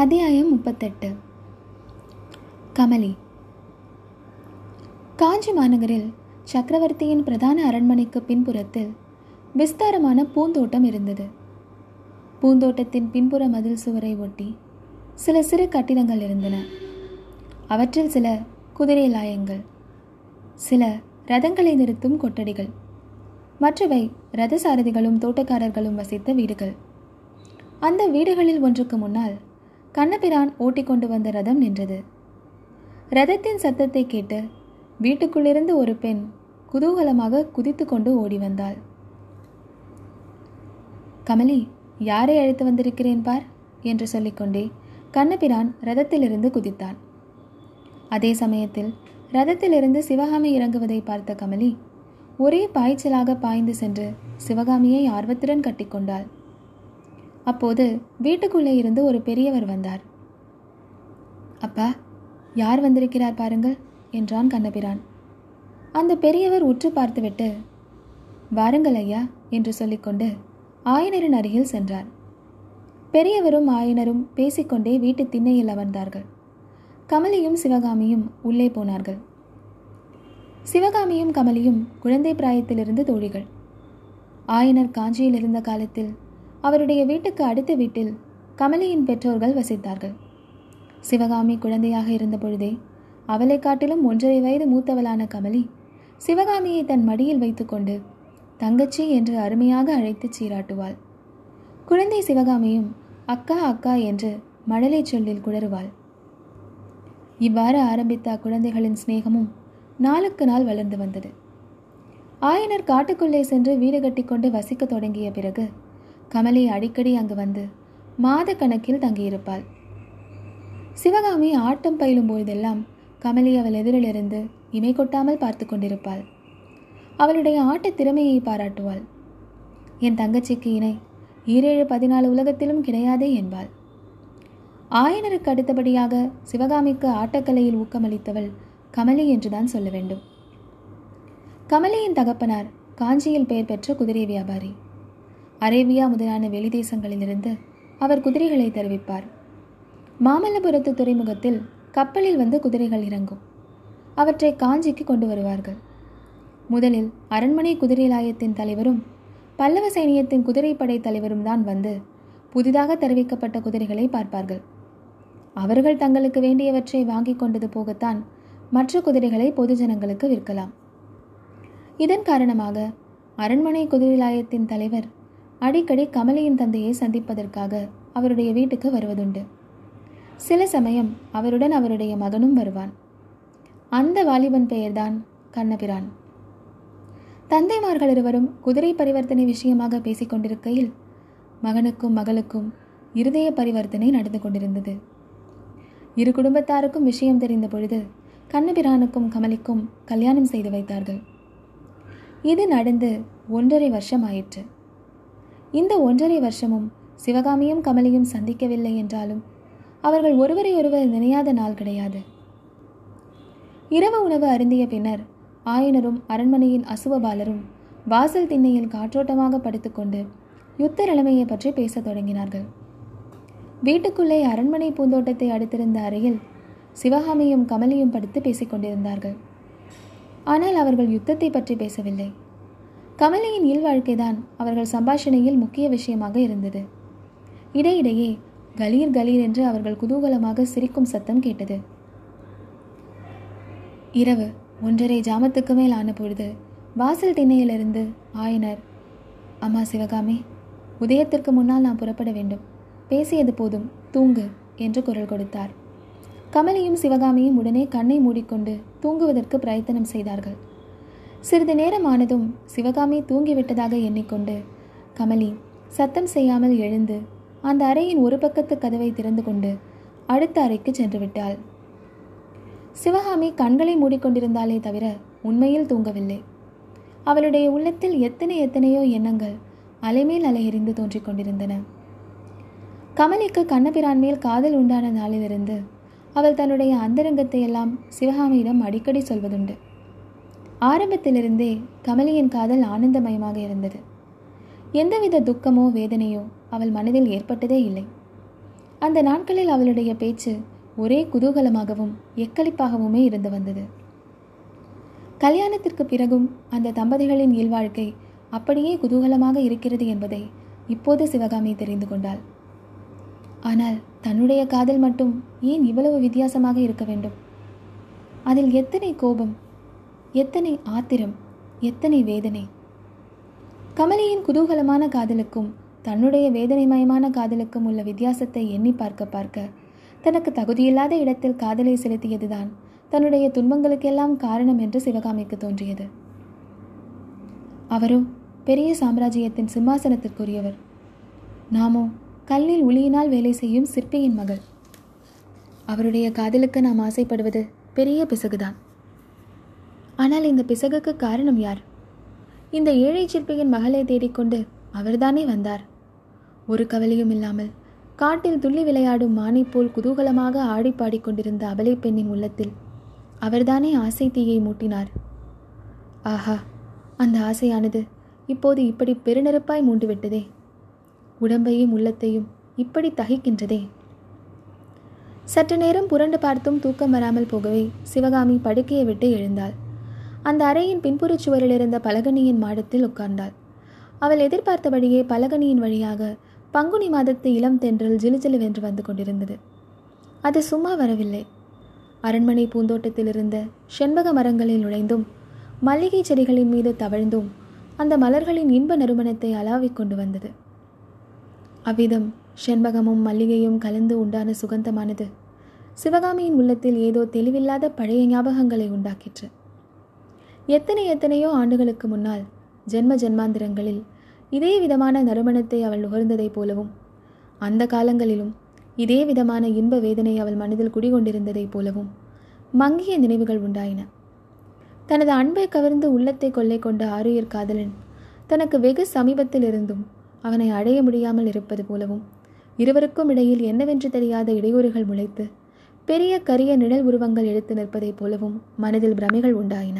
அத்தியாயம் முப்பத்தெட்டு. கமலி. காஞ்சி மாநகரில் சக்கரவர்த்தியின் பிரதான அரண்மனைக்கு பின்புறத்தில் விஸ்தாரமான பூந்தோட்டம் இருந்தது. பூந்தோட்டத்தின் பின்புற மதில் சுவரை ஒட்டி சில சிறு கட்டிடங்கள் இருந்தன. அவற்றில் சில குதிரை லாயங்கள் சில ரதங்களை நிறுத்தும் கொட்டடிகள் மற்றவை ரதசாரதிகளும் தோட்டக்காரர்களும் வசித்த வீடுகள். அந்த வீடுகளில் ஒன்றுக்கு முன்னால் கண்ணபிரான் ஓட்டிக்கொண்டு வந்த ரதம் நின்றது. ரதத்தின் சத்தத்தை கேட்டு வீட்டுக்குள்ளிருந்து ஒரு பெண் குதூகலமாக குதித்து கொண்டு ஓடி வந்தாள். கமலி யாரை அழைத்து வந்திருக்கிறேன் பார்? என்று சொல்லிக்கொண்டே கண்ணபிரான் ரதத்திலிருந்து குதித்தான். அதே சமயத்தில் ரதத்திலிருந்து சிவகாமி இறங்குவதை பார்த்த கமலி ஒரே பாய்ச்சலாக பாய்ந்து சென்று சிவகாமியை ஆர்வத்துடன் கட்டிக்கொண்டாள். அப்போது வீட்டுக்குள்ளே இருந்து ஒரு பெரியவர் வந்தார். அப்பா யார் வந்திருக்கிறார் பாருங்கள் என்றான் கண்ணபிரான். அந்த பெரியவர் உற்று பார்த்துவிட்டு வாருங்கள் ஐயா என்று சொல்லிக்கொண்டு ஆயனரின் அருகில் சென்றார். பெரியவரும் ஆயனரும் பேசிக்கொண்டே வீட்டு திண்ணையில் அமர்ந்தார்கள். கமலியும் சிவகாமியும் உள்ளே போனார்கள். சிவகாமியும் கமலியும் குழந்தை பிராயத்திலிருந்து தோழிகள். ஆயனர் காஞ்சியில் இருந்த காலத்தில் அவருடைய வீட்டுக்கு அடுத்த வீட்டில் கமலியின் பெற்றோர்கள் வசித்தார்கள். சிவகாமி குழந்தையாக இருந்த பொழுதே அவளை காட்டிலும் ஒன்றரை வயது மூத்தவளான கமலி சிவகாமியை தன் மடியில் வைத்துக்கொண்டு தங்கச்சி என்று அருமையாக அழைத்து சீராட்டுவாள். குழந்தை சிவகாமியும் அக்கா அக்கா என்று மழலை சொல்லில் குளறுவாள் இவ்வாறு ஆரம்பித்த அக்குழந்தைகளின் சிநேகமும் நாளுக்கு நாள் வளர்ந்து வந்தது. ஆயனர் காட்டுக்குள்ளே சென்று வீடு கட்டிக்கொண்டு வசிக்க தொடங்கிய பிறகு கமலி அடிக்கடி அங்கு வந்து மாத கணக்கில் தங்கியிருப்பாள். சிவகாமி ஆட்டம் பயிலும் பொழுதெல்லாம் கமலி அவள் எதிரிலிருந்து இமை கொட்டாமல் பார்த்து கொண்டிருப்பாள். அவளுடைய ஆட்டத் திறமையை பாராட்டுவாள். என் தங்கச்சிக்கு இணை ஈரேழு பதினாலு உலகத்திலும் கிடையாதே என்பாள். ஆயனருக்கு அடுத்தபடியாக சிவகாமிக்கு ஆட்டக்கலையில் ஊக்கமளித்தவள் கமலி என்றுதான் சொல்ல வேண்டும். கமலியின் தகப்பனார் காஞ்சியில் பெயர் பெற்ற குதிரை வியாபாரி. அரேபியா முதலான வெளிதேசங்களிலிருந்து அவர் குதிரைகளை தெரிவிப்பார். மாமல்லபுரத்து துறைமுகத்தில் கப்பலில் வந்து குதிரைகள் இறங்கும். அவற்றை காஞ்சிக்கு கொண்டு வருவார்கள். முதலில் அரண்மனை குதிரைலாயத்தின் தலைவரும் பல்லவ சைனியத்தின் குதிரைப்படை தலைவரும் தான் வந்து புதிதாக தெரிவிக்கப்பட்ட குதிரைகளை பார்ப்பார்கள். அவர்கள் தங்களுக்கு வேண்டியவற்றை வாங்கி கொண்டது போகத்தான் மற்ற குதிரைகளை பொதுஜனங்களுக்கு விற்கலாம். இதன் காரணமாக அரண்மனை குதிரைலாயத்தின் தலைவர் அடிக்கடி கமலியின் தந்தையை சந்திப்பதற்காக அவருடைய வீட்டுக்கு வருவதுண்டு. சில சமயம் அவருடன் அவருடைய மகனும் வருவான். அந்த வாலிபன் பெயர்தான் கண்ணபிரான். தந்தைமார்கள் இருவரும் குதிரை பரிவர்த்தனை விஷயமாக பேசிக்கொண்டிருக்கையில் மகனுக்கும் மகளுக்கும் இருதய பரிவர்த்தனை நடந்து கொண்டிருந்தது. இரு குடும்பத்தாருக்கும் விஷயம் தெரிந்த பொழுது கண்ணபிரானுக்கும் கமலிக்கும் கல்யாணம் செய்து வைத்தார்கள். இது நடந்து ஒன்றரை வருஷம் ஆயிற்று இந்த ஒன்றரை வருஷமும் சிவகாமியும் கமலியும் சந்திக்கவில்லை என்றாலும் அவர்கள் ஒருவரை ஒருவர் நினையாத நாள் கிடையாது. இரவு உணவு அருந்திய பின்னர் ஆயனரும் அரண்மனையின் அசுவபாலரும் வாசல் திண்ணையில் காற்றோட்டமாக படுத்துக்கொண்டு யுத்த நிலைமையை பற்றி பேசத் தொடங்கினார்கள். வீட்டுக்குள்ளே அரண்மனை பூந்தோட்டத்தை அடுத்திருந்த அறையில் சிவகாமியும் கமலியும் படுத்து பேசிக் கொண்டிருந்தார்கள். ஆனால் அவர்கள் யுத்தத்தை பற்றி பேசவில்லை. கமலியின் இல்வாழ்க்கைதான் அவர்கள் சம்பாஷணையில் முக்கிய விஷயமாக இருந்தது. இடையிடையே கலீர் கலீர் என்று அவர்கள் குதூகலமாக சிரிக்கும் சத்தம் கேட்டது. இரவு ஒன்றரை ஜாமத்துக்கு மேல் ஆன பொழுது வாசல் திண்ணையிலிருந்து ஆயனர் அம்மா சிவகாமி உதயத்திற்கு முன்னால் நான் புறப்பட வேண்டும். பேசியது போதும் தூங்கு என்று குரல் கொடுத்தார். கமலியும் சிவகாமியும் உடனே கண்ணை மூடிக்கொண்டு தூங்குவதற்கு பிரயத்தனம் செய்தார்கள். சிறிது நேரம் ஆனதும் சிவகாமி தூங்கிவிட்டதாக எண்ணிக்கொண்டு கமலி சத்தம் செய்யாமல் எழுந்து அந்த அறையின் ஒரு பக்கத்து கதவை திறந்து கொண்டு அடுத்த அறைக்கு சென்று விட்டாள். சிவகாமி கண்களை மூடிக்கொண்டிருந்தாலே தவிர உண்மையில் தூங்கவில்லை. அவளுடைய உள்ளத்தில் எத்தனை எத்தனையோ எண்ணங்கள் அலைமேல் அலையெறிந்து தோன்றிக் கொண்டிருந்தன. கமலிக்கு கண்ணபிரான் மேல் காதல் உண்டான நாளிலிருந்து அவள் தன்னுடைய அந்தரங்கத்தை எல்லாம் சிவகாமியிடம் அடிக்கடி சொல்வதுண்டு. ஆரம்பத்திலிருந்தே கமலியின் காதல் ஆனந்தமயமாக இருந்தது. எந்தவித துக்கமோ வேதனையோ அவள் மனதில் ஏற்பட்டதே இல்லை. அந்த நாட்களில் அவளுடைய பேச்சு ஒரே குதூகலமாகவும் எக்களிப்பாகவுமே இருந்து வந்தது. கல்யாணத்திற்கு பிறகும் அந்த தம்பதிகளின் இல்வாழ்க்கை அப்படியே குதூகலமாக இருக்கிறது என்பதை இப்போது சிவகாமி தெரிந்து கொண்டாள். ஆனால் தன்னுடைய காதல் மட்டும் ஏன் இவ்வளவு வித்தியாசமாக இருக்க வேண்டும்? அதில் எத்தனை கோபம் எத்தனை ஆத்திரம் எத்தனை வேதனை. கமலியின் குதூகலமான காதலுக்கும் தன்னுடைய வேதனைமயமான காதலுக்கும் உள்ள வித்தியாசத்தை எண்ணி பார்க்க பார்க்க தனக்கு தகுதியில்லாத இடத்தில் காதலை செலுத்தியதுதான் தன்னுடைய துன்பங்களுக்கெல்லாம் காரணம் என்று சிவகாமிக்கு தோன்றியது. அவரோ பெரிய சாம்ராஜ்யத்தின் சிம்மாசனத்திற்குரியவர். நாமோ கல்லில் உளியினால் வேலை செய்யும் சிற்பியின் மகள். அவருடைய காதலுக்கு நாம் ஆசைப்படுவது பெரிய பிசகுதான். ஆனால் இந்த பிசகுக்கு காரணம் யார்? இந்த ஏழை சிற்பியின் மகளை தேடிக்கொண்டு அவர்தானே வந்தார். ஒரு கவலையும் இல்லாமல் காட்டில் துள்ளி விளையாடும் மானை போல் குதூகலமாக ஆடி பாடிக்கொண்டிருந்த அபலை பெண்ணின் உள்ளத்தில் அவர்தானே ஆசை தீயை மூட்டினார். ஆஹா அந்த ஆசையானது இப்போது இப்படி பெருநெருப்பாய் மூண்டுவிட்டதே. உடம்பையும் உள்ளத்தையும் இப்படி தகிக்கின்றதே. சற்று நேரம் புரண்டு பார்த்தும் தூக்கம் வராமல் போகவே சிவகாமி படுக்கையை விட்டு எழுந்தாள். அந்த அறையின் பின்புறச் சுவரில் இருந்த பலகனியின் மாடத்தில் உட்கார்ந்தாள். அவள் எதிர்பார்த்தபடியே பலகனியின் வழியாக பங்குனி மாதத்து இளம் தென்றல் ஜிலுஜிலுவென்று வந்து கொண்டிருந்தது. அது சும்மா வரவில்லை. அரண்மனை பூந்தோட்டத்தில் இருந்த செண்பக மரங்களில் நுழைந்தும் மல்லிகை செடிகளின் மீது தவழ்ந்தும் அந்த மலர்களின் இன்ப நறுமணத்தை அலாவிக் கொண்டு வந்தது. அவ்விதம் செண்பகமும் மல்லிகையும் கலந்து உண்டான சுகந்தமானது சிவகாமியின் உள்ளத்தில் ஏதோ தெளிவில்லாத பழைய ஞாபகங்களை உண்டாக்கிற்று. எத்தனை எத்தனையோ ஆண்டுகளுக்கு முன்னால் ஜென்ம ஜென்மாந்திரங்களில் இதே விதமான நறுமணத்தை அவள் நுகர்ந்ததைப் போலவும் அந்த காலங்களிலும் இதே விதமான இன்ப வேதனை அவள் மனதில் குடிகொண்டிருந்ததைப் போலவும் மங்கிய நினைவுகள் உண்டாயின. தனது அன்பை கவர்ந்து உள்ளத்தை கொள்ளை கொண்ட ஆரியர் காதலன் தனக்கு வெகு சமீபத்தில் இருந்தும் அவனை அடைய முடியாமல் இருப்பது போலவும் இருவருக்கும் இடையில் என்னவென்று தெரியாத இடையூறுகள் முளைத்து பெரிய கரிய நிழல் உருவங்கள் எடுத்து நிற்பதைப் போலவும் மனதில் பிரமைகள் உண்டாயின.